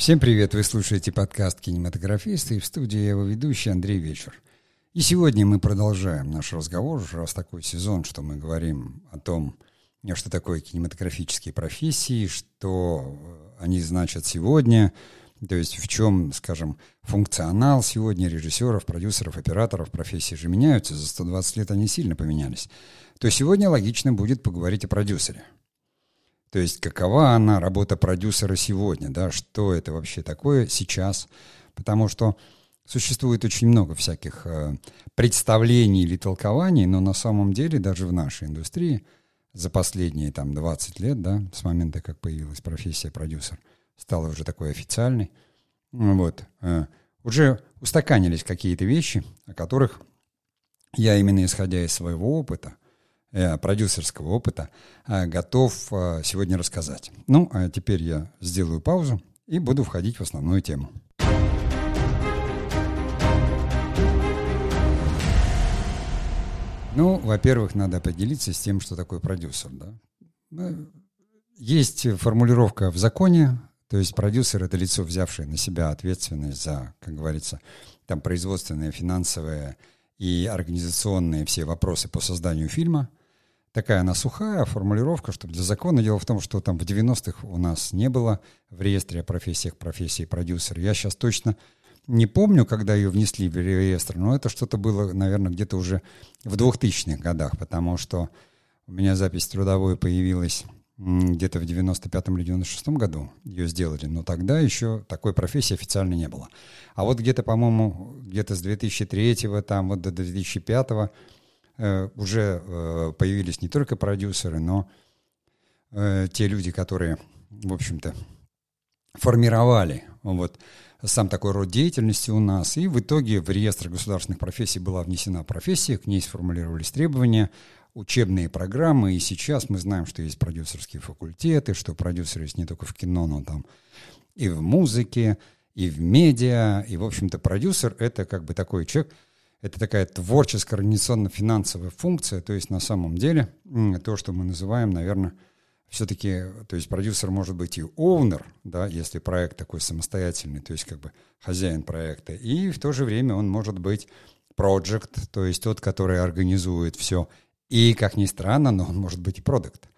Всем привет! Вы слушаете подкаст «Кинематографисты» и в студии его ведущий Андрей Вечер. И сегодня мы продолжаем наш разговор, уже раз такой сезон, что мы говорим о том, что такое кинематографические профессии, что они значат сегодня, то есть в чем, скажем, функционал сегодня режиссеров, продюсеров, операторов, профессии же меняются, за 120 лет они сильно поменялись, то сегодня логично будет поговорить о продюсере. То есть какова она, работа продюсера сегодня, да, что это вообще такое сейчас, потому что существует очень много всяких э, представлений или толкований, но на самом деле даже в нашей индустрии за последние там 20 лет, да, с момента, как появилась профессия продюсер – стала уже такой официальной. Вот. Э, уже устаканились какие-то вещи, о которых я именно исходя из своего опыта, продюсерского опыта, э, готов сегодня рассказать. Ну, а теперь я сделаю паузу и буду входить в основную тему. Ну, во-первых, надо определиться с тем, что такое продюсер. Да? Есть формулировка в законе то есть продюсер — это лицо, взявшее на себя ответственность за, как говорится, там производственные, финансовые и организационные все вопросы по созданию фильма. Такая она сухая формулировка, чтобы для закона. Дело в том, что там в 90-х у нас не было в реестре о профессиях профессии продюсер. Я сейчас точно не помню, когда ее внесли в реестр, но это что-то было, наверное, где-то уже в 2000-х годах, потому что у меня запись трудовой появилась где-то в 95-м или 96-м году ее сделали, но тогда еще такой профессии официально не было. А вот где-то, по-моему, где-то с 2003-го, там вот до 2005-го э, уже э, появились не только продюсеры, но э, те люди, которые, в общем-то, формировали вот сам такой род деятельности у нас. И в итоге в реестр государственных профессий была внесена профессия, к ней сформулировались требования, учебные программы, и сейчас мы знаем, что есть продюсерские факультеты, что продюсеры есть не только в кино, но там и в музыке, и в медиа, и, в общем-то, продюсер — это как бы такой человек, это такая творческая организационно-финансовая функция, то есть на самом деле то, что мы называем, наверное, все-таки, то есть продюсер может быть и оунер, да, если проект такой самостоятельный, то есть как бы хозяин проекта, и в то же время он может быть project, то есть тот, который организует все и, как ни странно, но он может быть и продукт.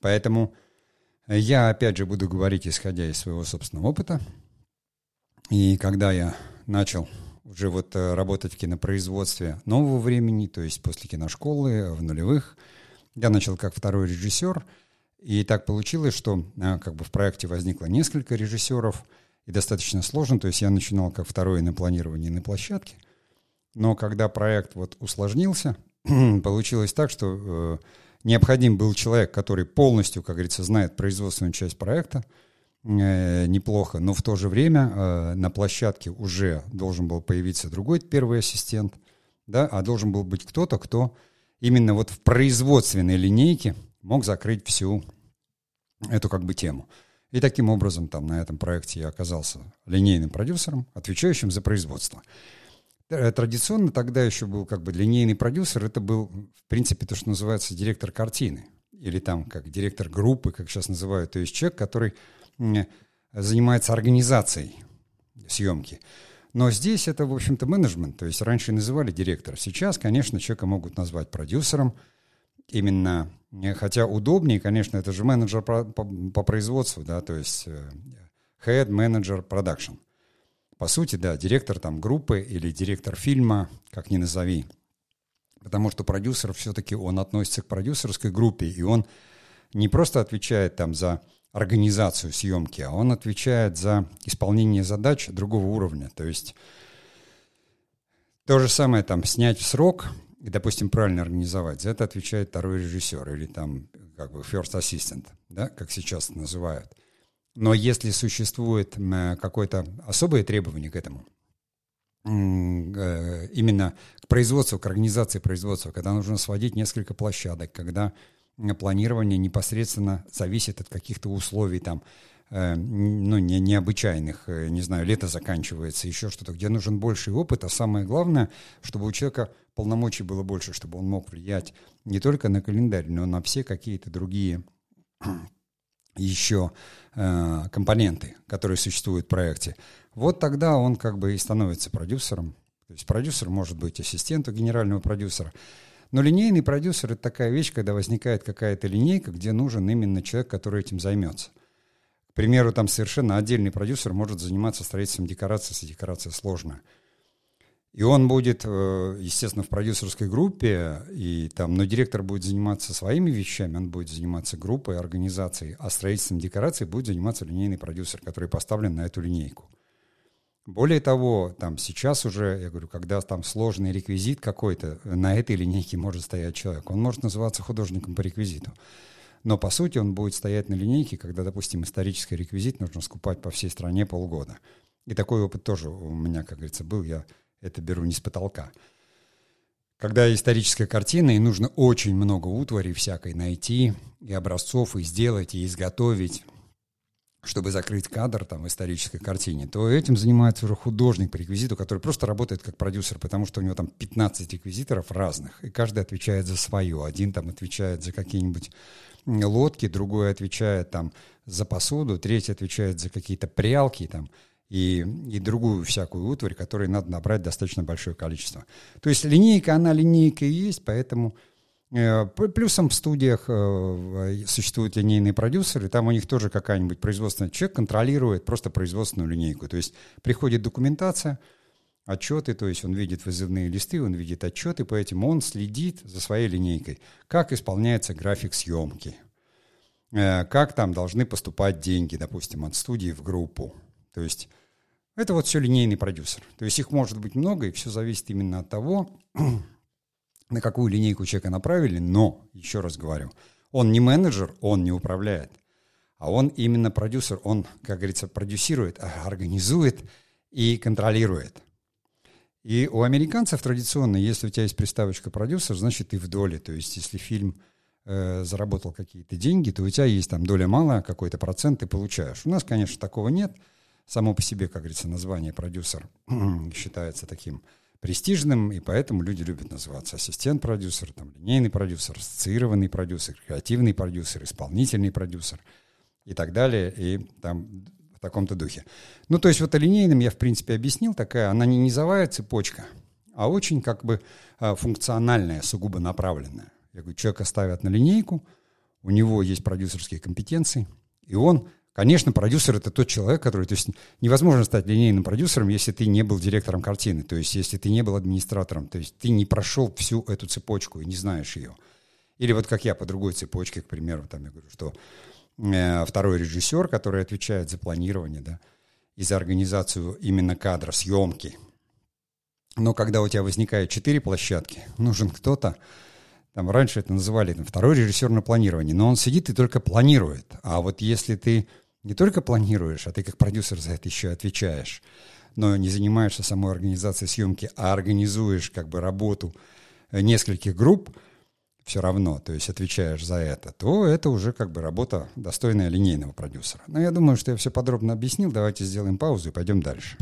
Поэтому я, опять же, буду говорить, исходя из своего собственного опыта. И когда я начал уже вот э, работать в кинопроизводстве нового времени, то есть после киношколы в нулевых, я начал как второй режиссер, и так получилось, что э, как бы в проекте возникло несколько режиссеров, и достаточно сложно, то есть я начинал как второй на планировании на площадке, но когда проект вот усложнился, получилось так, что э, необходим был человек, который полностью, как говорится, знает производственную часть проекта, э, неплохо, но в то же время э, на площадке уже должен был появиться другой первый ассистент, да, а должен был быть кто-то, кто именно вот в производственной линейке мог закрыть всю эту как бы тему. И таким образом там на этом проекте я оказался линейным продюсером, отвечающим за производство. Э, традиционно тогда еще был как бы линейный продюсер, это был, в принципе, то, что называется директор картины, или там как директор группы, как сейчас называют, то есть человек, который занимается организацией съемки. Но здесь это, в общем-то, менеджмент, то есть раньше называли директор. Сейчас, конечно, человека могут назвать продюсером, именно, э, хотя удобнее, конечно, это же менеджер по, по, по производству, да, то есть э, head manager production. По сути, да, директор там группы или директор фильма, как ни назови. Потому что продюсер все-таки, он относится к продюсерской группе, и он не просто отвечает там за организацию съемки, а он отвечает за исполнение задач другого уровня. То есть то же самое там снять в срок и, допустим, правильно организовать, за это отвечает второй режиссер или там как бы first assistant, да, как сейчас называют – но если существует какое-то особое требование к этому, э, именно к производству, к организации производства, когда нужно сводить несколько площадок, когда планирование непосредственно зависит от каких-то условий там, э, ну, не, необычайных, э, не знаю, лето заканчивается, еще что-то, где нужен больший опыт, а самое главное, чтобы у человека полномочий было больше, чтобы он мог влиять не только на календарь, но на все какие-то другие еще э, компоненты, которые существуют в проекте, вот тогда он как бы и становится продюсером. То есть продюсер может быть ассистентом генерального продюсера. Но линейный продюсер — это такая вещь, когда возникает какая-то линейка, где нужен именно человек, который этим займется. К примеру, там совершенно отдельный продюсер может заниматься строительством декорации, если декорация сложная. И он будет, э, естественно, в продюсерской группе, и там, но директор будет заниматься своими вещами, он будет заниматься группой, организацией, а строительством декораций будет заниматься линейный продюсер, который поставлен на эту линейку. Более того, там сейчас уже, я говорю, когда там сложный реквизит какой-то, на этой линейке может стоять человек. Он может называться художником по реквизиту. Но по сути он будет стоять на линейке, когда, допустим, исторический реквизит нужно скупать по всей стране полгода. И такой опыт тоже у меня, как говорится, был. Я это беру не с потолка. Когда историческая картина, и нужно очень много утвари всякой найти, и образцов, и сделать, и изготовить, чтобы закрыть кадр там, в исторической картине, то этим занимается уже художник по реквизиту, который просто работает как продюсер, потому что у него там 15 реквизиторов разных, и каждый отвечает за свое. Один там отвечает за какие-нибудь лодки, другой отвечает там за посуду, третий отвечает за какие-то прялки там, и, и другую всякую утварь, которой надо набрать достаточно большое количество. То есть линейка, она линейка и есть, поэтому плюсом в студиях э, существуют линейные продюсеры, там у них тоже какая-нибудь производственная человек контролирует просто производственную линейку. То есть приходит документация, отчеты, то есть он видит вызывные листы, он видит отчеты, поэтому он следит за своей линейкой, как исполняется график съемки, э, как там должны поступать деньги, допустим, от студии в группу, то есть это вот все линейный продюсер. То есть их может быть много, и все зависит именно от того, на какую линейку человека направили. Но, еще раз говорю, он не менеджер, он не управляет, а он именно продюсер. Он, как говорится, продюсирует, а, организует и контролирует. И у американцев традиционно, если у тебя есть приставочка продюсер, значит ты в доле. То есть если фильм э, заработал какие-то деньги, то у тебя есть там доля малая, какой-то процент ты получаешь. У нас, конечно, такого нет – само по себе, как говорится, название продюсер считается таким престижным, и поэтому люди любят называться ассистент-продюсер, там, линейный продюсер, ассоциированный продюсер, креативный продюсер, исполнительный продюсер и так далее, и там в таком-то духе. Ну, то есть вот о линейном я, в принципе, объяснил, такая, она не низовая цепочка, а очень как бы а, функциональная, сугубо направленная. Я говорю, человека ставят на линейку, у него есть продюсерские компетенции, и он Конечно, продюсер — это тот человек, который... То есть невозможно стать линейным продюсером, если ты не был директором картины, то есть если ты не был администратором, то есть ты не прошел всю эту цепочку и не знаешь ее. Или вот как я по другой цепочке, к примеру, там я говорю, что э, второй режиссер, который отвечает за планирование, да, и за организацию именно кадра, съемки. Но когда у тебя возникает четыре площадки, нужен кто-то, там раньше это называли там, второй режиссер на планировании, но он сидит и только планирует. А вот если ты не только планируешь, а ты как продюсер за это еще отвечаешь, но не занимаешься самой организацией съемки, а организуешь как бы работу э, нескольких групп, все равно, то есть отвечаешь за это, то это уже как бы работа достойная линейного продюсера. Но я думаю, что я все подробно объяснил. Давайте сделаем паузу и пойдем дальше.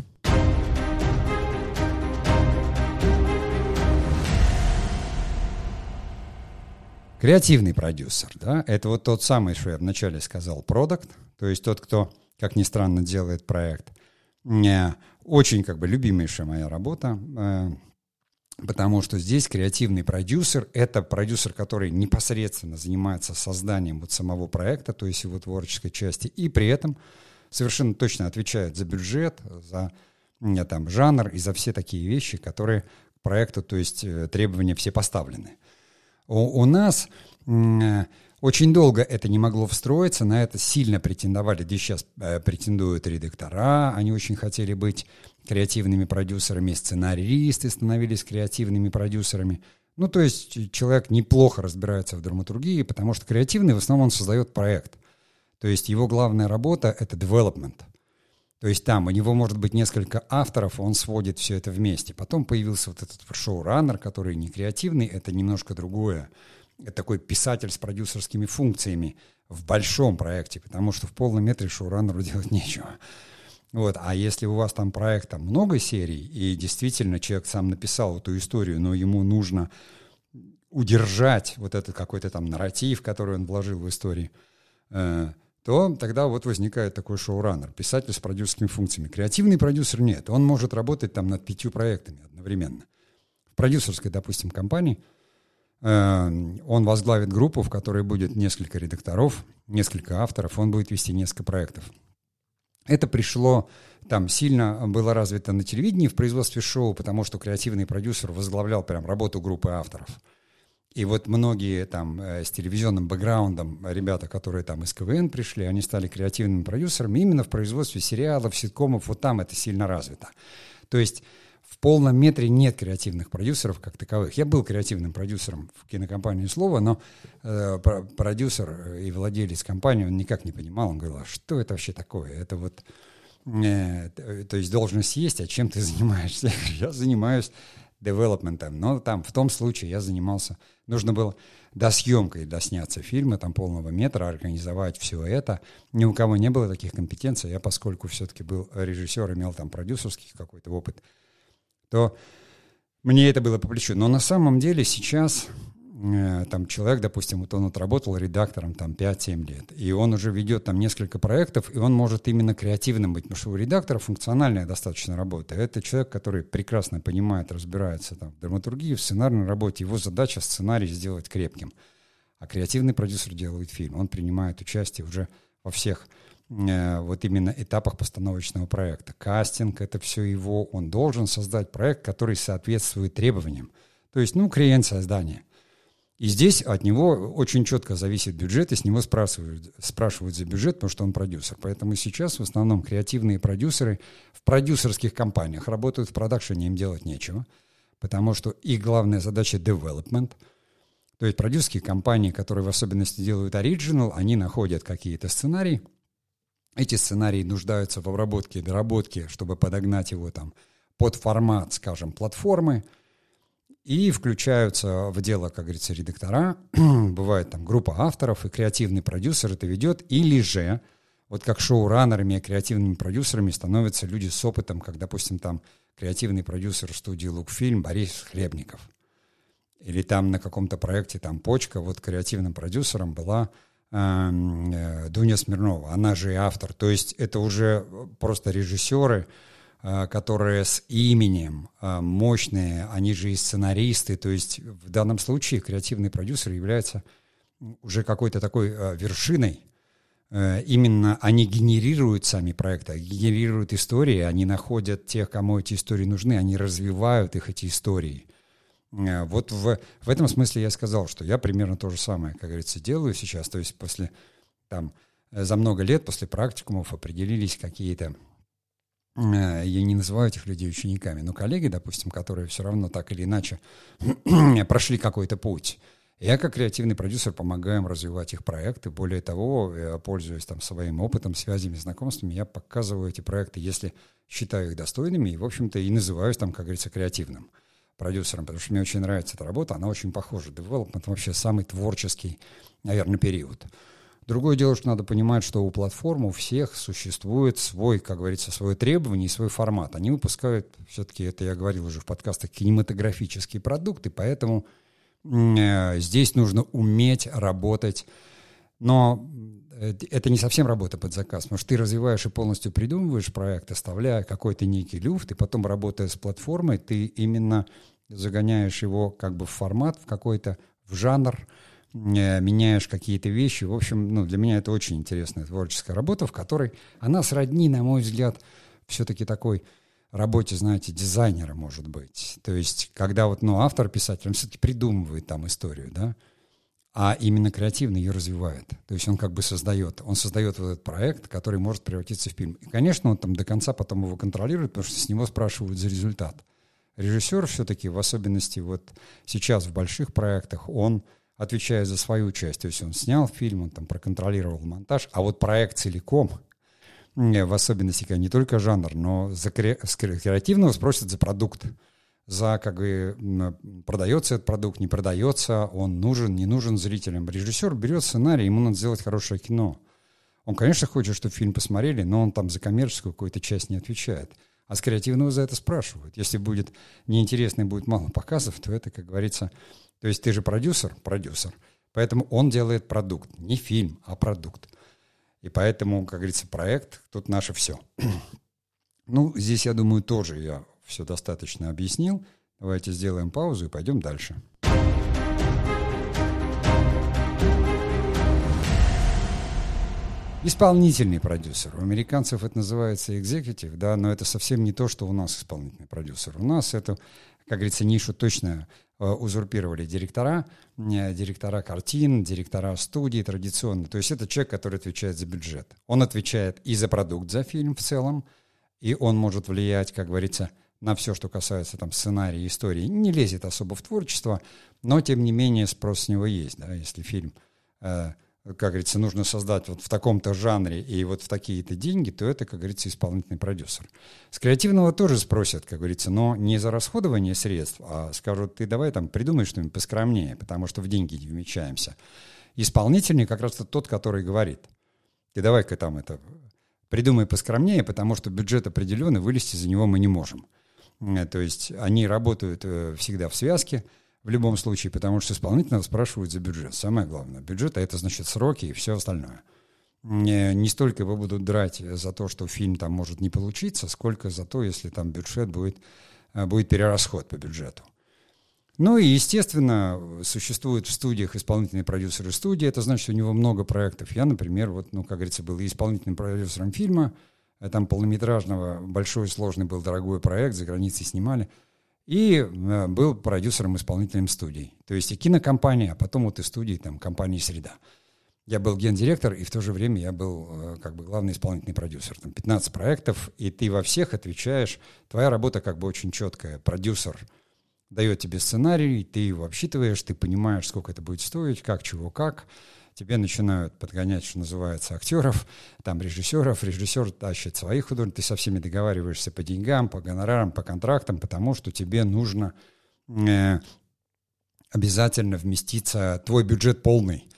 Креативный продюсер, да, это вот тот самый, что я вначале сказал, продукт, то есть тот, кто, как ни странно, делает проект. Очень как бы любимейшая моя работа, э, потому что здесь креативный продюсер — это продюсер, который непосредственно занимается созданием вот самого проекта, то есть его творческой части, и при этом совершенно точно отвечает за бюджет, за там, жанр и за все такие вещи, которые к проекту, то есть э, требования все поставлены. У, у нас очень долго это не могло встроиться, на это сильно претендовали, и сейчас э, претендуют редактора, они очень хотели быть креативными продюсерами, сценаристы становились креативными продюсерами. Ну, то есть человек неплохо разбирается в драматургии, потому что креативный в основном он создает проект. То есть его главная работа — это development. То есть там у него может быть несколько авторов, он сводит все это вместе. Потом появился вот этот шоураннер, который не креативный, это немножко другое такой писатель с продюсерскими функциями в большом проекте, потому что в полном метре шоураннеру делать нечего. Вот. А если у вас там проект там много серий, и действительно человек сам написал эту историю, но ему нужно удержать вот этот какой-то там нарратив, который он вложил в историю, э, то тогда вот возникает такой шоураннер, писатель с продюсерскими функциями. Креативный продюсер нет, он может работать там над пятью проектами одновременно. В продюсерской, допустим, компании э, он возглавит группу, в которой будет несколько редакторов, несколько авторов, он будет вести несколько проектов. Это пришло там сильно было развито на телевидении в производстве шоу, потому что креативный продюсер возглавлял прям работу группы авторов. И вот многие там э, с телевизионным бэкграундом ребята, которые там из КВН пришли, они стали креативными продюсерами именно в производстве сериалов, ситкомов, вот там это сильно развито. То есть в полном метре нет креативных продюсеров как таковых. Я был креативным продюсером в кинокомпании «Слово», но э, продюсер и владелец компании, он никак не понимал, он говорил, а что это вообще такое? Это вот, э, то есть должность есть, а чем ты занимаешься? Я, занимаюсь девелопментом. Но там в том случае я занимался, нужно было до съемкой досняться фильма, там полного метра, организовать все это. Ни у кого не было таких компетенций. Я, поскольку все-таки был режиссер, имел там продюсерский какой-то опыт, то мне это было по плечу. Но на самом деле сейчас там человек, допустим, вот он отработал редактором там 5-7 лет, и он уже ведет там несколько проектов, и он может именно креативным быть, потому что у редактора функциональная достаточно работа. Это человек, который прекрасно понимает, разбирается там в драматургии, в сценарной работе. Его задача сценарий сделать крепким. А креативный продюсер делает фильм. Он принимает участие уже во всех э, вот именно этапах постановочного проекта. Кастинг — это все его. Он должен создать проект, который соответствует требованиям. То есть, ну, клиент создания — и здесь от него очень четко зависит бюджет, и с него спрашивают, спрашивают за бюджет, потому что он продюсер. Поэтому сейчас в основном креативные продюсеры в продюсерских компаниях работают в продакшене, им делать нечего, потому что их главная задача — development. То есть продюсерские компании, которые в особенности делают оригинал, они находят какие-то сценарии, эти сценарии нуждаются в обработке и доработке, чтобы подогнать его там под формат, скажем, платформы — и включаются в дело, как говорится, редактора, бывает там группа авторов, и креативный продюсер это ведет, или же, вот как шоураннерами и креативными продюсерами становятся люди с опытом, как, допустим, там креативный продюсер студии «Лукфильм» Борис Хлебников. Или там на каком-то проекте там «Почка», вот креативным продюсером была эм, э, Дуня Смирнова, она же и автор. То есть это уже просто режиссеры, которые с именем, э, мощные, они же и сценаристы, то есть в данном случае креативный продюсер является уже какой-то такой э, вершиной. Именно они генерируют сами проекты, генерируют истории, они находят тех, кому эти истории нужны, они развивают их, эти истории. Вот в, в этом смысле я сказал, что я примерно то же самое, как говорится, делаю сейчас. То есть после, там, за много лет после практикумов определились какие-то Э, я не называю этих людей учениками, но коллеги, допустим, которые все равно так или иначе прошли какой-то путь. Я как креативный продюсер помогаю им развивать их проекты. Более того, я пользуюсь там своим опытом, связями, знакомствами, я показываю эти проекты, если считаю их достойными, и, в общем-то, и называюсь там, как говорится, креативным продюсером, потому что мне очень нравится эта работа, она очень похожа. Development вообще самый творческий, наверное, период. Другое дело, что надо понимать, что у платформ у всех существует свой, как говорится, свое требование и свой формат. Они выпускают, все-таки это я говорил уже в подкастах, кинематографические продукты, поэтому э, здесь нужно уметь работать. Но э, это не совсем работа под заказ, потому что ты развиваешь и полностью придумываешь проект, оставляя какой-то некий люфт, и потом, работая с платформой, ты именно загоняешь его как бы в формат, в какой-то, в жанр, меняешь какие-то вещи. В общем, ну, для меня это очень интересная творческая работа, в которой она сродни, на мой взгляд, все-таки такой работе, знаете, дизайнера, может быть. То есть, когда вот, ну, автор, писатель, он все-таки придумывает там историю, да, а именно креативно ее развивает. То есть он как бы создает, он создает вот этот проект, который может превратиться в фильм. И, конечно, он там до конца потом его контролирует, потому что с него спрашивают за результат. Режиссер все-таки, в особенности вот сейчас в больших проектах, он отвечает за свою часть. То есть он снял фильм, он там проконтролировал монтаж, а вот проект целиком, в особенности не только жанр, но за кре- с креативного спросят за продукт. За как бы продается этот продукт, не продается, он нужен, не нужен зрителям. Режиссер берет сценарий, ему надо сделать хорошее кино. Он, конечно, хочет, чтобы фильм посмотрели, но он там за коммерческую какую-то часть не отвечает. А с креативного за это спрашивают. Если будет неинтересно и будет мало показов, то это, как говорится, то есть ты же продюсер, продюсер. Поэтому он делает продукт, не фильм, а продукт. И поэтому, как говорится, проект тут наше все. ну, здесь, я думаю, тоже я все достаточно объяснил. Давайте сделаем паузу и пойдем дальше. Исполнительный продюсер. У американцев это называется экзекутив, да, но это совсем не то, что у нас исполнительный продюсер. У нас это, как говорится, нишу точно э, узурпировали директора, э, директора картин, директора студии традиционно. То есть это человек, который отвечает за бюджет. Он отвечает и за продукт, за фильм в целом, и он может влиять, как говорится, на все, что касается там сценария, истории. Не лезет особо в творчество, но тем не менее спрос с него есть, да, если фильм э, как говорится, нужно создать вот в таком-то жанре и вот в такие-то деньги, то это, как говорится, исполнительный продюсер. С креативного тоже спросят, как говорится, но не за расходование средств, а скажут, ты давай там придумай что-нибудь поскромнее, потому что в деньги не вмещаемся. Исполнительный как раз тот, который говорит, ты давай-ка там это придумай поскромнее, потому что бюджет определенный, вылезти за него мы не можем. Э, то есть они работают э, всегда в связке, в любом случае, потому что исполнительно спрашивают за бюджет. Самое главное. Бюджет, а это значит сроки и все остальное. Не, не столько его будут драть за то, что фильм там может не получиться, сколько за то, если там бюджет будет, э, будет перерасход по бюджету. Ну и, естественно, существуют в студиях исполнительные продюсеры студии. Это значит, у него много проектов. Я, например, вот, ну, как говорится, был исполнительным продюсером фильма, э, там полнометражного, большой, сложный был, дорогой проект, за границей снимали – и э, был продюсером-исполнителем студий. То есть и кинокомпания, а потом вот и студии, там, компании «Среда». Я был гендиректор, и в то же время я был э, как бы главный исполнительный продюсер. Там 15 проектов, и ты во всех отвечаешь. Твоя работа как бы очень четкая. Продюсер дает тебе сценарий, ты его обсчитываешь, ты понимаешь, сколько это будет стоить, как, чего, как тебе начинают подгонять, что называется, актеров, там режиссеров, режиссер тащит своих художников, ты со всеми договариваешься по деньгам, по гонорарам, по контрактам, потому что тебе нужно э, обязательно вместиться, твой бюджет полный.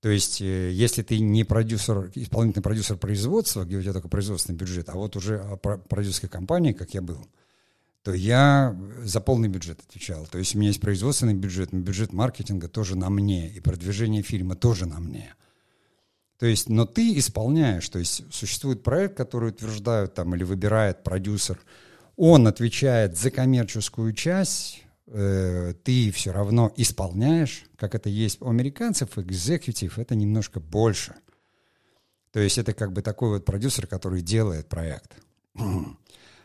То есть, э, если ты не продюсер, исполнительный продюсер производства, где у тебя только производственный бюджет, а вот уже продюсерской компании, как я был, то я за полный бюджет отвечал. То есть у меня есть производственный бюджет, но бюджет маркетинга тоже на мне, и продвижение фильма тоже на мне. То есть, но ты исполняешь, то есть существует проект, который утверждают там или выбирает продюсер, он отвечает за коммерческую часть, э, ты все равно исполняешь, как это есть у американцев, экзекутив, это немножко больше. То есть это как бы такой вот продюсер, который делает проект.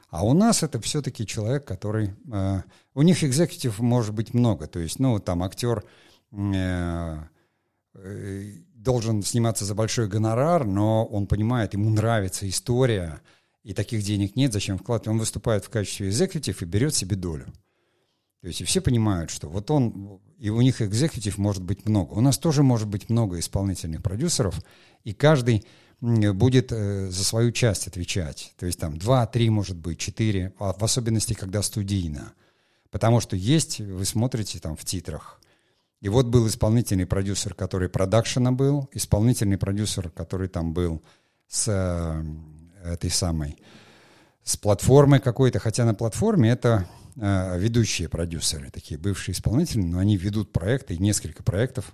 А у нас это все-таки человек, который... Э, у них экзекутив может быть много. То есть, ну, там актер э, э, должен сниматься за большой гонорар, но он понимает, ему нравится история, и таких денег нет, зачем вкладывать? Он выступает в качестве экзекутив и берет себе долю. То есть и все понимают, что вот он, и у них экзекутив может быть много. У нас тоже может быть много исполнительных продюсеров, и каждый будет э, за свою часть отвечать. То есть там два, три, может быть, четыре, а в особенности, когда студийно. Потому что есть, вы смотрите там в титрах. И вот был исполнительный продюсер, который продакшена был, исполнительный продюсер, который там был с э, этой самой, с платформой какой-то, хотя на платформе это э, ведущие продюсеры, такие бывшие исполнители, но они ведут проекты, несколько проектов.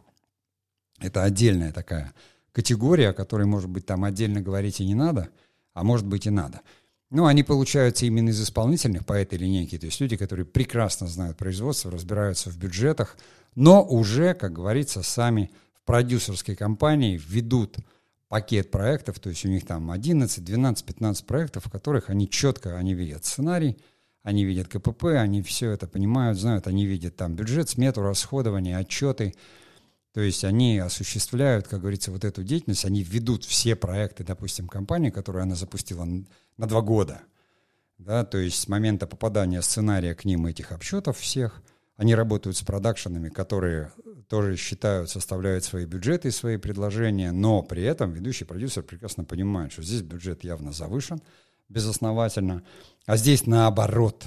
Это отдельная такая категория, о которой, может быть, там отдельно говорить и не надо, а может быть и надо. Но они получаются именно из исполнительных по этой линейке, то есть люди, которые прекрасно знают производство, разбираются в бюджетах, но уже, как говорится, сами в продюсерской компании ведут пакет проектов, то есть у них там 11, 12, 15 проектов, в которых они четко, они видят сценарий, они видят КПП, они все это понимают, знают, они видят там бюджет, смету, расходование, отчеты, то есть они осуществляют, как говорится, вот эту деятельность, они ведут все проекты, допустим, компании, которую она запустила на два года. Да, то есть с момента попадания сценария к ним этих обсчетов всех, они работают с продакшенами, которые тоже считают, составляют свои бюджеты и свои предложения, но при этом ведущий продюсер прекрасно понимает, что здесь бюджет явно завышен безосновательно, а здесь наоборот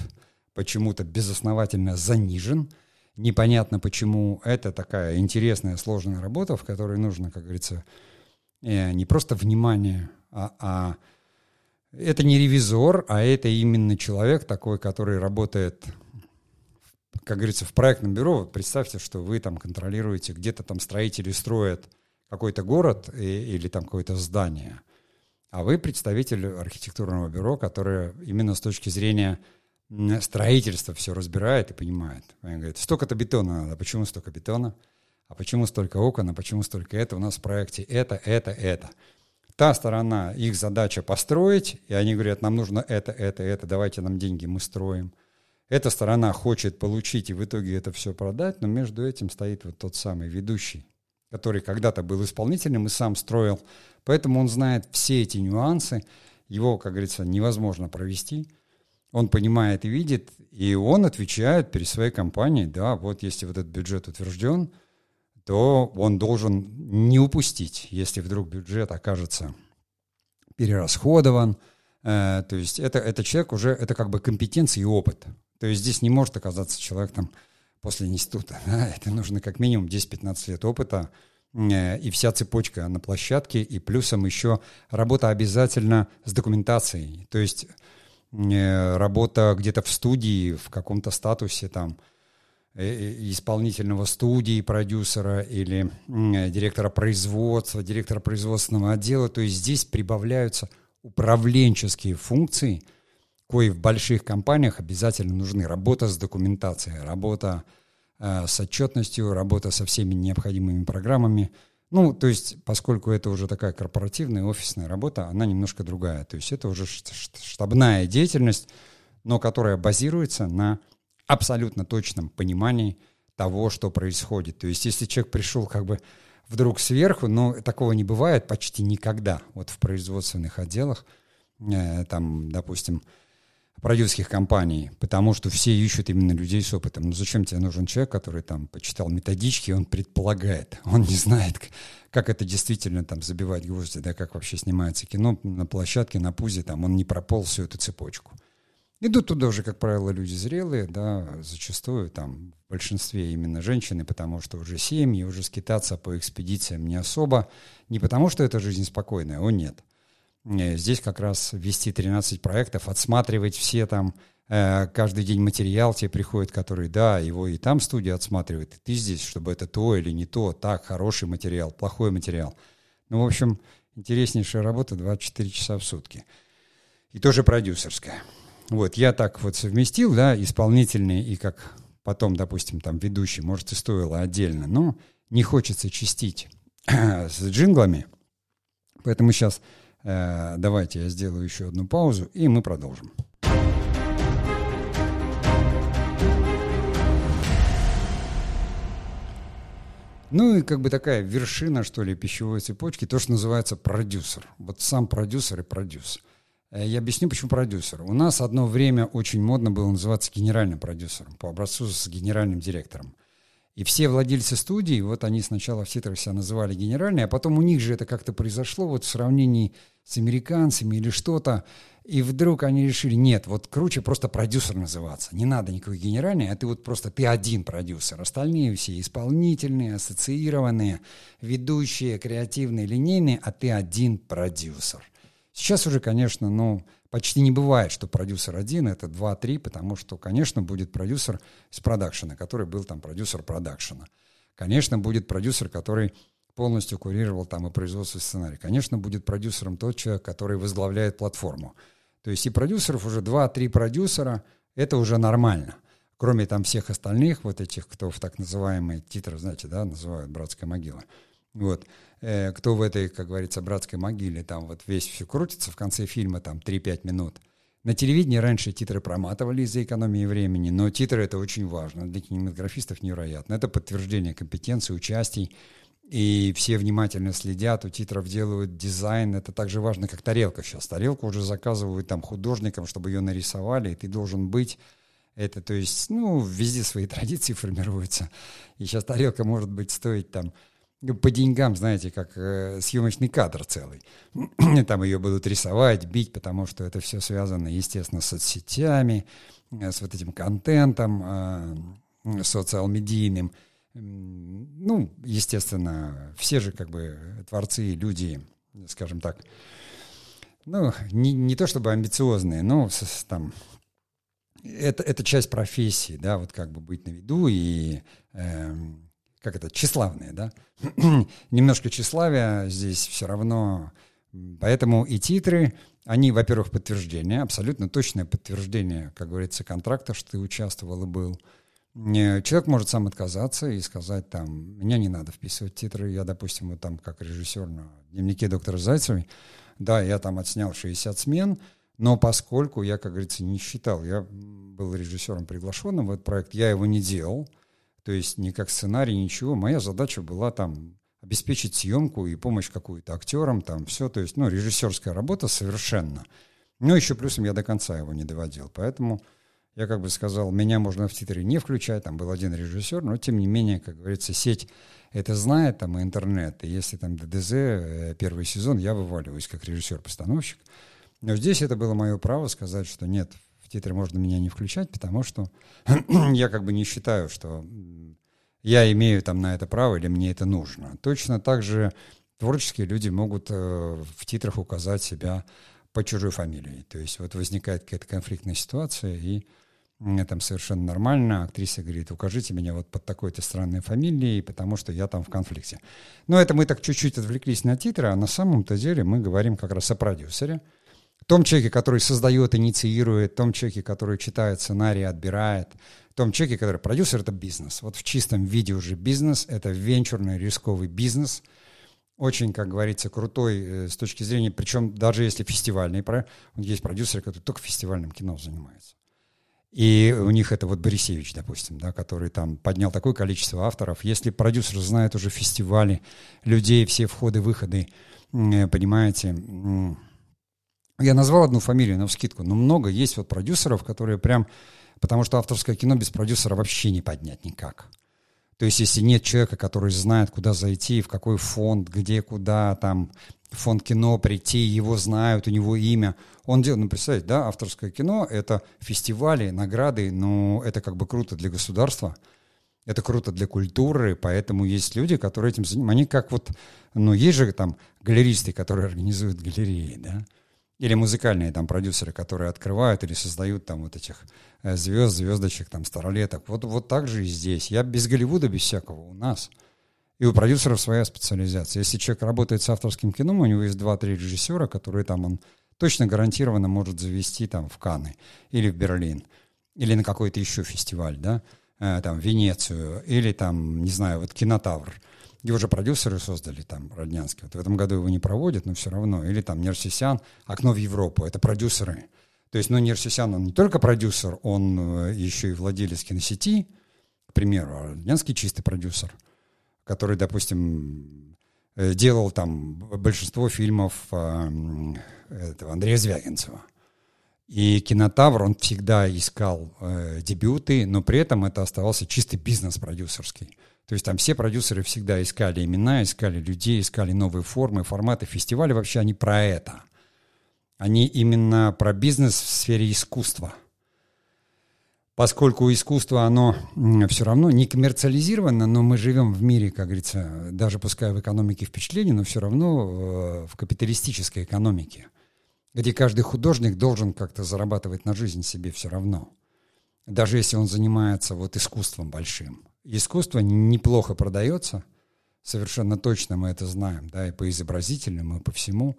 почему-то безосновательно занижен – непонятно почему. Это такая интересная, сложная работа, в которой нужно, как говорится, э, не просто внимание, а, а это не ревизор, а это именно человек такой, который работает, как говорится, в проектном бюро. Вот представьте, что вы там контролируете, где-то там строители строят какой-то город и, или там какое-то здание. А вы представитель архитектурного бюро, которое именно с точки зрения строительства все разбирает и понимает. Они говорят, столько-то бетона надо, почему столько бетона? А почему столько окон, а почему столько это? У нас в проекте это, это, это. Та сторона, их задача построить, и они говорят, нам нужно это, это, это, давайте нам деньги, мы строим. Эта сторона хочет получить и в итоге это все продать, но между этим стоит вот тот самый ведущий, который когда-то был исполнительным и сам строил. Поэтому он знает все эти нюансы. Его, как говорится, невозможно провести. Он понимает и видит, и он отвечает перед своей компанией, да, вот если вот этот бюджет утвержден, то он должен не упустить, если вдруг бюджет окажется перерасходован. Э, то есть это, это человек уже, это как бы компетенция и опыт. То есть здесь не может оказаться человек там после института. Да? Это нужно как минимум 10-15 лет опыта э, и вся цепочка на площадке, и плюсом еще работа обязательно с документацией. То есть работа где-то в студии, в каком-то статусе там, Э, э, исполнительного студии, продюсера или э, директора производства, директора производственного отдела. То есть здесь прибавляются управленческие функции, кои в больших компаниях обязательно нужны. Работа с документацией, работа с отчетностью, работа со всеми необходимыми программами. Ну, то есть, поскольку это уже такая корпоративная офисная работа, она немножко другая. То есть это уже штабная деятельность, но которая базируется на абсолютно точном понимании того, что происходит. То есть если человек пришел как бы вдруг сверху, но такого не бывает почти никогда. Вот в производственных отделах, э, там, допустим, продюсерских компаний, потому что все ищут именно людей с опытом. Ну зачем тебе нужен человек, который там почитал методички, он предполагает, он не знает, как это действительно там забивать гвозди, да, как вообще снимается кино на площадке, на пузе, там он не прополз всю эту цепочку. Идут туда уже, как правило, люди зрелые, да, зачастую там в большинстве именно женщины, потому что уже семьи, уже скитаться по экспедициям не особо, не потому что эта жизнь спокойная, о нет. Э, здесь как раз вести 13 проектов, отсматривать все там, э, каждый день материал тебе приходит, который, да, его и там студия отсматривает, и ты здесь, чтобы это то или не то, так, хороший материал, плохой материал. Ну, в общем, интереснейшая работа 24 часа в сутки. И тоже продюсерская. Вот, я так вот совместил, да, исполнительный и как потом, допустим, там ведущий, может, и стоило отдельно, но не хочется чистить с джинглами, поэтому сейчас давайте я сделаю еще одну паузу, и мы продолжим. Ну и как бы такая вершина, что ли, пищевой цепочки, то, что называется продюсер. Вот сам продюсер и продюсер. Э, я объясню, почему продюсер. У нас одно время очень модно было называться генеральным продюсером по образцу с генеральным директором. И все владельцы студии, вот они сначала в титрах себя называли генеральные, а потом у них же это как-то произошло вот в сравнении с американцами или что-то. И вдруг они решили, нет, вот круче просто продюсер называться. Не надо никакой генеральный, а ты вот просто ты один продюсер. Остальные все исполнительные, ассоциированные, ведущие, креативные, линейные, а ты один продюсер. Сейчас уже, конечно, ну, почти не бывает, что продюсер один, это два-три, потому что, конечно, будет продюсер из продакшена, который был там продюсер продакшена. Конечно, будет продюсер, который полностью курировал там и производство сценария. Конечно, будет продюсером тот человек, который возглавляет платформу. То есть и продюсеров уже два-три продюсера, это уже нормально. Кроме там всех остальных, вот этих, кто в так называемые титры, знаете, да, называют «Братская могила». Вот. Э, кто в этой, как говорится, братской могиле, там вот весь все крутится в конце фильма, там 3-5 минут. На телевидении раньше титры проматывали из-за экономии времени, но титры это очень важно, для кинематографистов невероятно. Это подтверждение компетенции, участий, и все внимательно следят, у титров делают дизайн, это так же важно, как тарелка сейчас. Тарелку уже заказывают там художникам, чтобы ее нарисовали, и ты должен быть это, то есть, ну, везде свои традиции формируются. И сейчас тарелка может быть стоить там по деньгам, знаете, как э, съемочный кадр целый. Там ее будут рисовать, бить, потому что это все связано, естественно, с соцсетями, э, с вот этим контентом э, социал-медийным. Ну, естественно, все же как бы творцы, люди, скажем так, ну, не, не то чтобы амбициозные, но с, там это, это часть профессии, да, вот как бы быть на виду и э, как это, тщеславные, да? Немножко тщеславия здесь все равно Поэтому и титры, они, во-первых, подтверждение, абсолютно точное подтверждение, как говорится, контракта, что ты участвовал и был. Человек может сам отказаться и сказать, там, меня не надо вписывать титры, я, допустим, вот там как режиссер на дневнике доктора Зайцевой, да, я там отснял 60 смен, но поскольку я, как говорится, не считал, я был режиссером приглашенным в этот проект, я его не делал, то есть ни как сценарий, ничего. Моя задача была там обеспечить съемку и помощь какую-то актерам, там все, то есть, ну, режиссерская работа совершенно. Но еще плюсом я до конца его не доводил, поэтому я как бы сказал, меня можно в титры не включать, там был один режиссер, но тем не менее, как говорится, сеть это знает, там и интернет, и если там ДДЗ э, первый сезон, я вываливаюсь как режиссер-постановщик. Но здесь это было мое право сказать, что нет, титры можно меня не включать, потому что я как бы не считаю, что я имею там на это право или мне это нужно. Точно так же творческие люди могут э, в титрах указать себя по чужой фамилии. То есть вот возникает какая-то конфликтная ситуация, и там совершенно нормально. Актриса говорит, укажите меня вот под такой-то странной фамилией, потому что я там в конфликте. Но это мы так чуть-чуть отвлеклись на титры, а на самом-то деле мы говорим как раз о продюсере, том человеке, который создает, инициирует, том человеке, который читает сценарий, отбирает, том человеке, который продюсер, это бизнес. Вот в чистом виде уже бизнес, это венчурный рисковый бизнес, очень, как говорится, крутой э, с точки зрения, причем даже если фестивальный есть продюсеры, которые только фестивальным кино занимаются. И у них это вот Борисевич, допустим, да, который там поднял такое количество авторов. Если продюсер знает уже фестивали, людей, все входы-выходы, э, понимаете, я назвал одну фамилию на вскидку, но много есть вот продюсеров, которые прям Потому что авторское кино без продюсера вообще не поднять никак. То есть, если нет человека, который знает, куда зайти, в какой фонд, где, куда, там, фонд кино прийти, его знают, у него имя. Он делает, ну, представьте, да, авторское кино — это фестивали, награды, но это как бы круто для государства, это круто для культуры, поэтому есть люди, которые этим занимаются. Они как вот, ну, есть же там галеристы, которые организуют галереи, да, или музыкальные там продюсеры, которые открывают или создают там вот этих э, звезд, звездочек, там, старолеток. Вот, вот так же и здесь. Я без Голливуда, без всякого у нас. И у продюсеров своя специализация. Если человек работает с авторским кино, у него есть два-три режиссера, которые там он точно гарантированно может завести там в Канны или в Берлин, или на какой-то еще фестиваль, да, э, там, Венецию, или там, не знаю, вот Кинотавр – его же продюсеры создали там, Роднянский. Вот в этом году его не проводят, но все равно. Или там Нерсисян, «Окно в Европу». Это продюсеры. То есть, ну, Нерсисян, он не только продюсер, он э, еще и владелец киносети, к примеру, а Роднянский чистый продюсер, который, допустим, э, делал там большинство фильмов э, этого Андрея Звягинцева. И кинотавр, он всегда искал э, дебюты, но при этом это оставался чистый бизнес продюсерский. То есть там все продюсеры всегда искали имена, искали людей, искали новые формы, форматы. Фестиваля вообще они про это. Они именно про бизнес в сфере искусства. Поскольку искусство, оно все равно не коммерциализировано, но мы живем в мире, как говорится, даже пускай в экономике впечатлений, но все равно э, в капиталистической экономике, где каждый художник должен как-то зарабатывать на жизнь себе все равно. Даже если он занимается вот искусством большим искусство неплохо продается, совершенно точно мы это знаем, да, и по изобразительному, и по всему.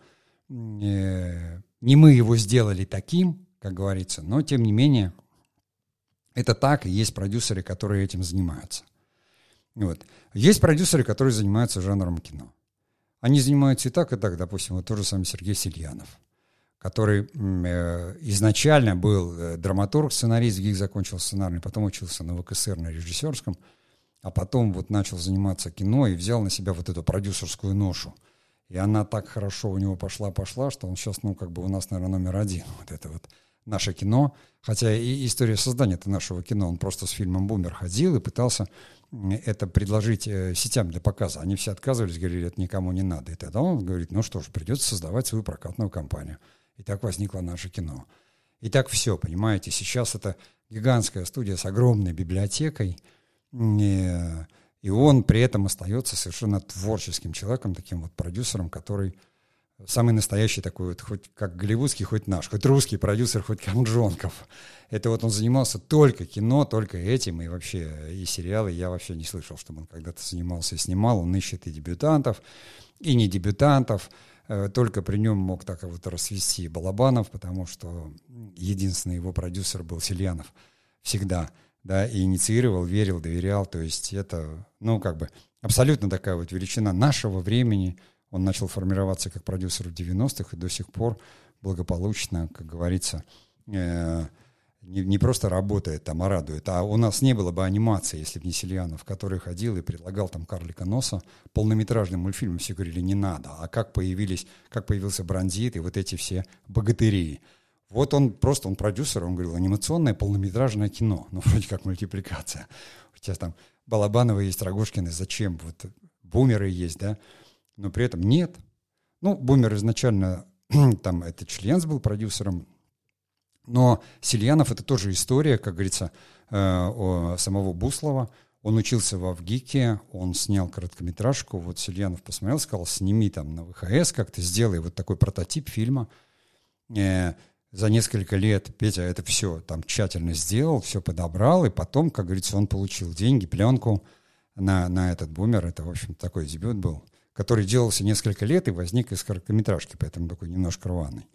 Не мы его сделали таким, как говорится, но тем не менее это так, и есть продюсеры, которые этим занимаются. Вот. Есть продюсеры, которые занимаются жанром кино. Они занимаются и так, и так. Допустим, вот тот же самый Сергей Сильянов, который э, изначально был э, драматург, сценарист, в ГИК закончил сценарный, потом учился на ВКСР на режиссерском – а потом вот начал заниматься кино и взял на себя вот эту продюсерскую ношу. И она так хорошо у него пошла-пошла, что он сейчас, ну, как бы у нас, наверное, номер один. Вот это вот наше кино. Хотя и история создания -то нашего кино, он просто с фильмом «Бумер» ходил и пытался это предложить э, сетям для показа. Они все отказывались, говорили, это никому не надо. И тогда он говорит, ну что ж, придется создавать свою прокатную компанию. И так возникло наше кино. И так все, понимаете, сейчас это гигантская студия с огромной библиотекой – и он при этом остается совершенно творческим человеком, таким вот продюсером, который самый настоящий такой вот, хоть как голливудский, хоть наш, хоть русский продюсер, хоть Камджонков. Это вот он занимался только кино, только этим, и вообще и сериалы. Я вообще не слышал, чтобы он когда-то занимался и снимал. Он ищет и дебютантов, и не дебютантов. Э, только при нем мог так вот расвести Балабанов, потому что единственный его продюсер был Сильянов всегда, да, и инициировал, верил, доверял, то есть это, ну, как бы абсолютно такая вот величина нашего времени. Он начал формироваться как продюсер в 90-х и до сих пор благополучно, как говорится, э, не, не просто работает там, а радует. А у нас не было бы анимации, если бы не Сильянов, который ходил и предлагал там Карлика Носа полнометражный мультфильм. Все говорили, не надо. А как появились, как появился Бронзит и вот эти все богатыри. Вот он просто, он продюсер, он говорил, анимационное полнометражное кино. Ну, вроде как мультипликация. У тебя там Балабановы есть, Рогожкины, зачем? Вот бумеры есть, да? Но при этом нет. Ну, бумер изначально, там, это Членс был продюсером, но Сильянов — это тоже история, как говорится, э, самого Буслова. Он учился в Авгике, он снял короткометражку. Вот Сильянов посмотрел, сказал, сними там на ВХС как-то, сделай вот такой прототип фильма. Э, за несколько лет Петя это все там тщательно сделал, все подобрал, и потом, как говорится, он получил деньги, пленку на, на этот бумер. Это, в общем, такой дебют был, который делался несколько лет и возник из короткометражки, поэтому такой немножко рваный.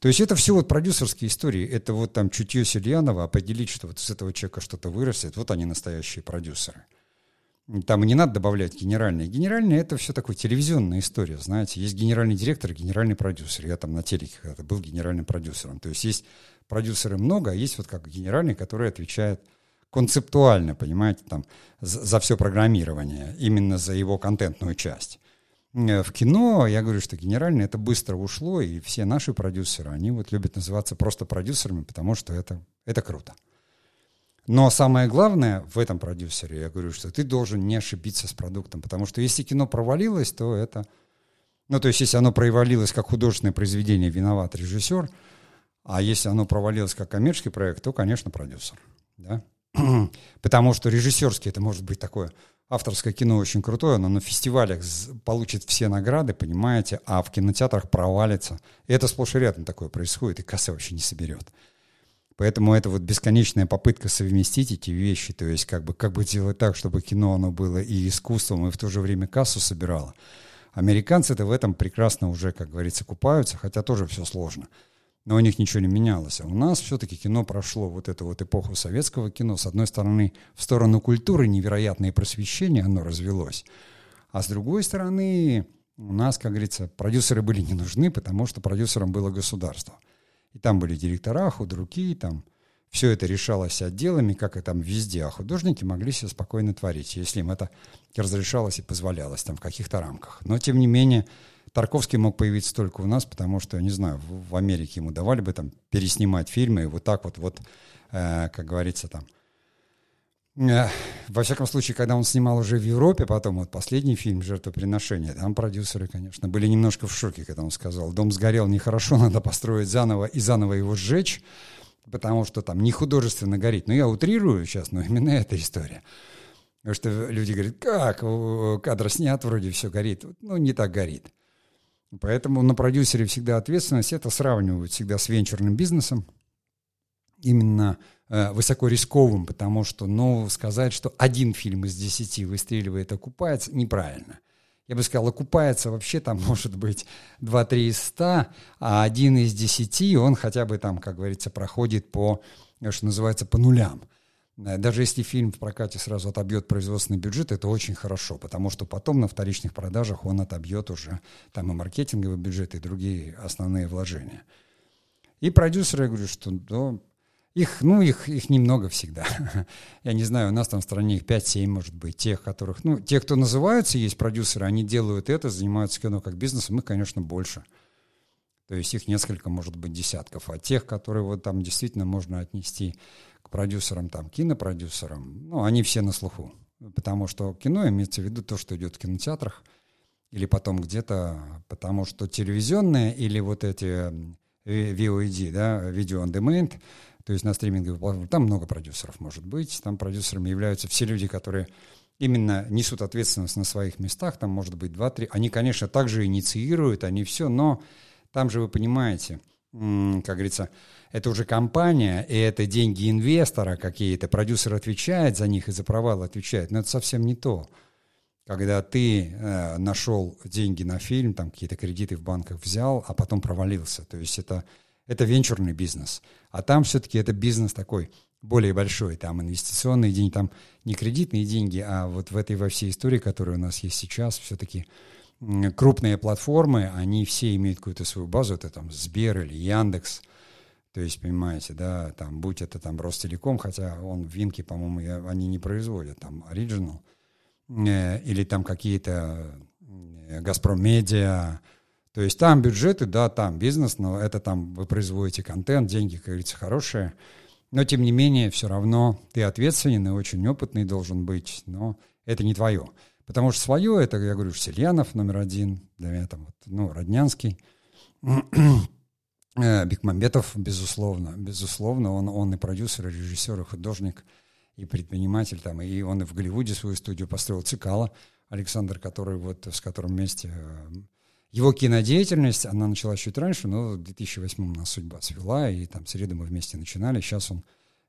То есть это все вот продюсерские истории. Это вот там чутье Сельянова определить, что вот с этого человека что-то вырастет. Вот они настоящие продюсеры. Там и не надо добавлять генеральные. Генеральные — это все такое телевизионная история, знаете. Есть генеральный директор и генеральный продюсер. Я там на телеке когда-то был генеральным продюсером. То есть есть продюсеры много, а есть вот как генеральный, который отвечает концептуально, понимаете, там, за, за все программирование, именно за его контентную часть. Э, в кино, я говорю, что генерально это быстро ушло, и все наши продюсеры, они вот любят называться просто продюсерами, потому что это, это круто. Но самое главное в этом продюсере, я говорю, что ты должен не ошибиться с продуктом, потому что если кино провалилось, то это... Ну, то есть, если оно провалилось как художественное произведение, виноват режиссер, а если оно провалилось как коммерческий проект, то, конечно, продюсер. Да? Потому что режиссерский это может быть такое авторское кино очень крутое, оно на фестивалях получит все награды, понимаете, а в кинотеатрах провалится. И это сплошь и рядом такое происходит, и касса вообще не соберет. Поэтому это вот бесконечная попытка совместить эти вещи, то есть как бы, как бы сделать так, чтобы кино оно было и искусством, и в то же время кассу собирало. Американцы-то в этом прекрасно уже, как говорится, купаются, хотя тоже все сложно но у них ничего не менялось. А у нас все-таки кино прошло вот эту вот эпоху советского кино. С одной стороны, в сторону культуры невероятное просвещение, оно развелось. А с другой стороны, у нас, как говорится, продюсеры были не нужны, потому что продюсером было государство. И там были директора, худруки, там все это решалось отделами, как и там везде, а художники могли себе спокойно творить, если им это разрешалось и позволялось там в каких-то рамках. Но, тем не менее, Тарковский мог появиться только у нас, потому что, не знаю, в, Америке ему давали бы там переснимать фильмы, и вот так вот, вот, э, как говорится, там. Э, во всяком случае, когда он снимал уже в Европе, потом вот последний фильм «Жертвоприношение», там продюсеры, конечно, были немножко в шоке, когда он сказал, дом сгорел нехорошо, надо построить заново и заново его сжечь, потому что там не художественно горит. Но я утрирую сейчас, но именно эта история. Потому что люди говорят, как, кадр снят, вроде все горит. Ну, не так горит. Поэтому на продюсере всегда ответственность. Это сравнивают всегда с венчурным бизнесом. Именно э, высоко рисковым, потому что, ну, сказать, что один фильм из десяти выстреливает, окупается, неправильно. Я бы сказал, окупается вообще там может быть 2-3 из 100, а один из десяти, он хотя бы там, как говорится, проходит по, что называется, по нулям. Э, даже если фильм в прокате сразу отобьет производственный бюджет, это очень хорошо, потому что потом на вторичных продажах он отобьет уже там и маркетинговый бюджет, и другие основные вложения. И продюсеры, я говорю, что ну, их, ну, их, их немного всегда. Я не знаю, у нас там в стране их 5-7, может быть, тех, которых... Ну, те, кто называются, есть продюсеры, они делают это, занимаются кино как бизнесом, их, конечно, больше. То есть их несколько, может быть, десятков. А тех, которые вот там действительно можно отнести продюсерам, там, кинопродюсерам, ну, они все на слуху. Потому что кино имеется в виду то, что идет в кинотеатрах, или потом где-то, потому что телевизионные или вот эти VOD, да, видео on demand, то есть на стриминговой платформе, там много продюсеров может быть, там продюсерами являются все люди, которые именно несут ответственность на своих местах, там может быть два-три, они, конечно, также инициируют, они все, но там же вы понимаете, как говорится, это уже компания, и это деньги инвестора какие-то, продюсер отвечает за них и за провал отвечает, но это совсем не то. когда ты э, нашел деньги на фильм, там какие-то кредиты в банках взял, а потом провалился. То есть это, это венчурный бизнес. А там все-таки это бизнес такой более большой, там инвестиционные деньги, там не кредитные деньги, а вот в этой во всей истории, которая у нас есть сейчас, все-таки крупные платформы, они все имеют какую-то свою базу, это там Сбер или Яндекс, то есть, понимаете, да, там, будь это там Ростелеком, хотя он в Винке, по-моему, они не производят, там, Original, э, или там какие-то э, Газпром Медиа, то есть там бюджеты, да, там бизнес, но это там вы производите контент, деньги, как говорится, хорошие, но тем не менее все равно ты ответственный и очень опытный должен быть, но это не твое. Потому что свое, это, я говорю, Сельянов номер один, для меня там, вот, ну, Роднянский, э, Бекмамбетов, безусловно, безусловно, он, он и продюсер, и режиссер, и художник, и предприниматель, там, и он и в Голливуде свою студию построил, Цикало, Александр, который вот, с которым вместе э, его кинодеятельность, она началась чуть раньше, но в 2008 нас судьба свела, и там среду мы вместе начинали, сейчас он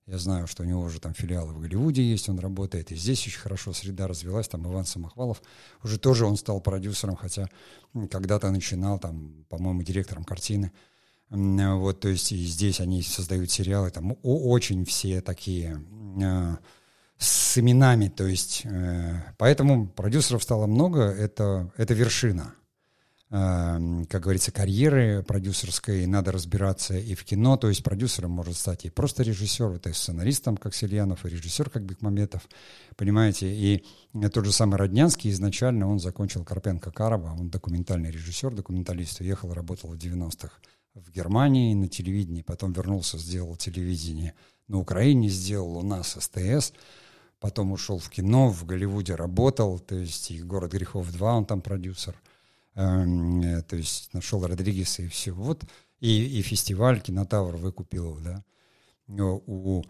я знаю, что у него уже там филиалы в Голливуде есть, он работает, и здесь очень хорошо среда развелась, там Иван Самохвалов, уже тоже он стал продюсером, хотя когда-то начинал там, по-моему, директором картины. Вот, то есть и здесь они создают сериалы, там очень все такие э, с именами, то есть э, поэтому продюсеров стало много, это, это вершина. Эм, как говорится, карьеры продюсерской, надо разбираться и в кино, то есть продюсером может стать и просто режиссер, то есть сценаристом, как Сельянов, и режиссер, как Бекмаметов, понимаете, и тот же самый Роднянский изначально, он закончил Карпенко Карова, он документальный режиссер, документалист, уехал, работал в 90-х в Германии на телевидении, потом вернулся, сделал телевидение на Украине, сделал у нас СТС, потом ушел в кино, в Голливуде работал, то есть и «Город грехов 2» он там продюсер – э, то есть нашел Родригеса и все. Вот и, и фестиваль Кинотавр выкупил, да, у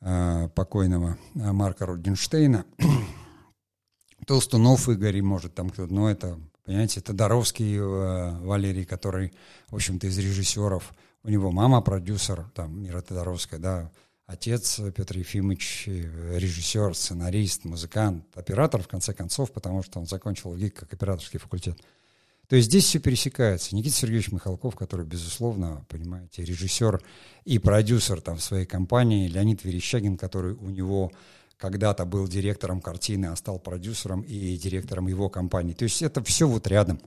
э, покойного Марка Рудинштейна. Толстунов Игорь, может, там кто-то, но это, понимаете, Тодоровский э, Валерий, который, в общем-то, из режиссеров, у него мама продюсер, там, Мира Тодоровская, да, отец Петр Ефимович, э, режиссер, сценарист, музыкант, оператор, в конце концов, потому что он закончил ГИК как операторский факультет. То есть здесь все пересекается. Никита Сергеевич Михалков, который, безусловно, понимаете, режиссер и продюсер там в своей компании, Леонид Верещагин, который у него когда-то был директором картины, а стал продюсером и директором его компании. То есть это все вот рядом.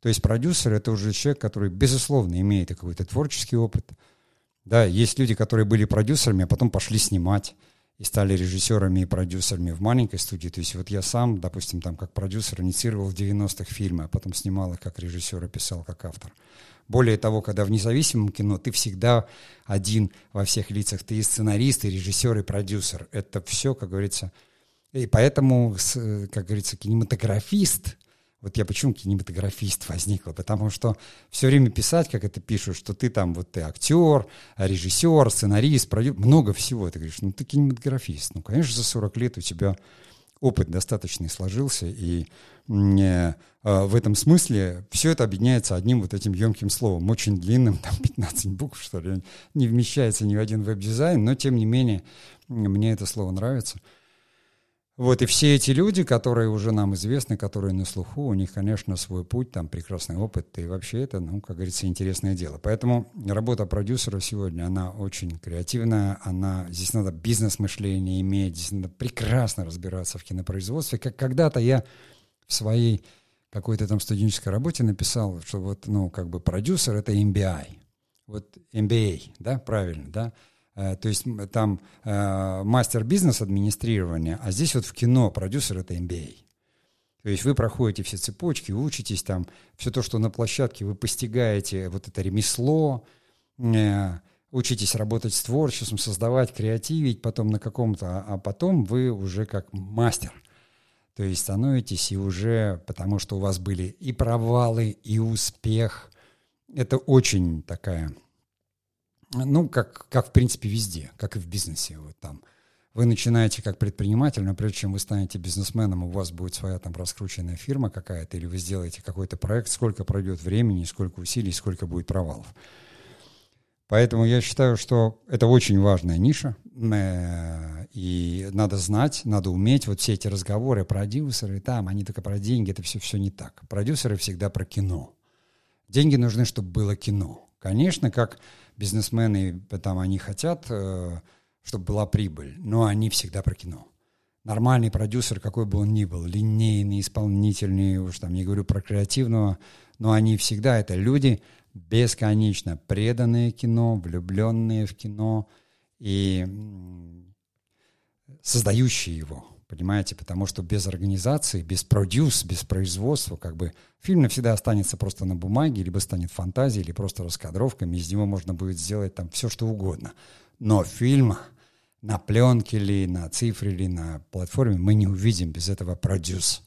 То есть продюсер — это уже человек, который, безусловно, имеет какой-то творческий опыт. Да, есть люди, которые были продюсерами, а потом пошли снимать и стали режиссерами и продюсерами в маленькой студии. То есть вот я сам, допустим, там как продюсер инициировал в 90-х фильмы, а потом снимал их как режиссер и писал как автор. Более того, когда в независимом кино ты всегда один во всех лицах. Ты и сценарист, и режиссер, и продюсер. Это все, как говорится. И поэтому, как говорится, кинематографист вот я почему кинематографист возникла, потому что все время писать, как это пишут, что ты там, вот ты актер, режиссер, сценарист, продюсер, много всего. Ты говоришь, ну ты кинематографист. Ну, конечно, за 40 лет у тебя опыт достаточный сложился, и э, в этом смысле все это объединяется одним вот этим емким словом, очень длинным, там 15 букв, что ли, не вмещается ни в один веб-дизайн, но тем не менее мне это слово нравится – вот, и все эти люди, которые уже нам известны, которые на слуху, у них, конечно, свой путь, там прекрасный опыт, и вообще это, ну, как говорится, интересное дело. Поэтому работа продюсера сегодня, она очень креативная, она, здесь надо бизнес-мышление иметь, здесь надо прекрасно разбираться в кинопроизводстве. Как когда-то я в своей какой-то там студенческой работе написал, что вот, ну, как бы продюсер — это MBI. Вот MBA, да, правильно, да? Э, то есть там э, мастер бизнес-администрирования, а здесь вот в кино продюсер — это MBA. То есть вы проходите все цепочки, учитесь там, все то, что на площадке, вы постигаете вот это ремесло, э, учитесь работать с творчеством, создавать, креативить потом на каком-то, а потом вы уже как мастер. То есть становитесь и уже, потому что у вас были и провалы, и успех. Это очень такая ну, как, как в принципе везде, как и в бизнесе. Вот там. Вы начинаете как предприниматель, но прежде чем вы станете бизнесменом, у вас будет своя там раскрученная фирма какая-то, или вы сделаете какой-то проект, сколько пройдет времени, сколько усилий, сколько будет провалов. Поэтому я считаю, что это очень важная ниша, э, и надо знать, надо уметь. Вот все эти разговоры, продюсеры, там, они только про деньги, это все, все не так. Продюсеры всегда про кино. Деньги нужны, чтобы было кино. Конечно, как бизнесмены, там, они хотят, э, чтобы была прибыль, но они всегда про кино. Нормальный продюсер, какой бы он ни был, линейный, исполнительный, уж там не говорю про креативного, но они всегда это люди – бесконечно преданные кино, влюбленные в кино и создающие его, понимаете, потому что без организации, без продюс, без производства, как бы фильм навсегда останется просто на бумаге, либо станет фантазией, или просто раскадровками, из него можно будет сделать там все, что угодно. Но фильма на пленке ли, на цифре ли, на платформе мы не увидим без этого продюс.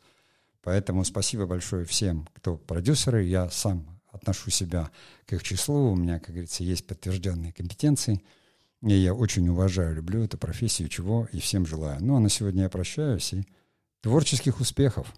Поэтому спасибо большое всем, кто продюсеры. Я сам отношу себя к их числу, у меня, как говорится, есть подтвержденные компетенции, и я очень уважаю, люблю эту профессию, чего и всем желаю. Ну, а на сегодня я прощаюсь, и творческих успехов!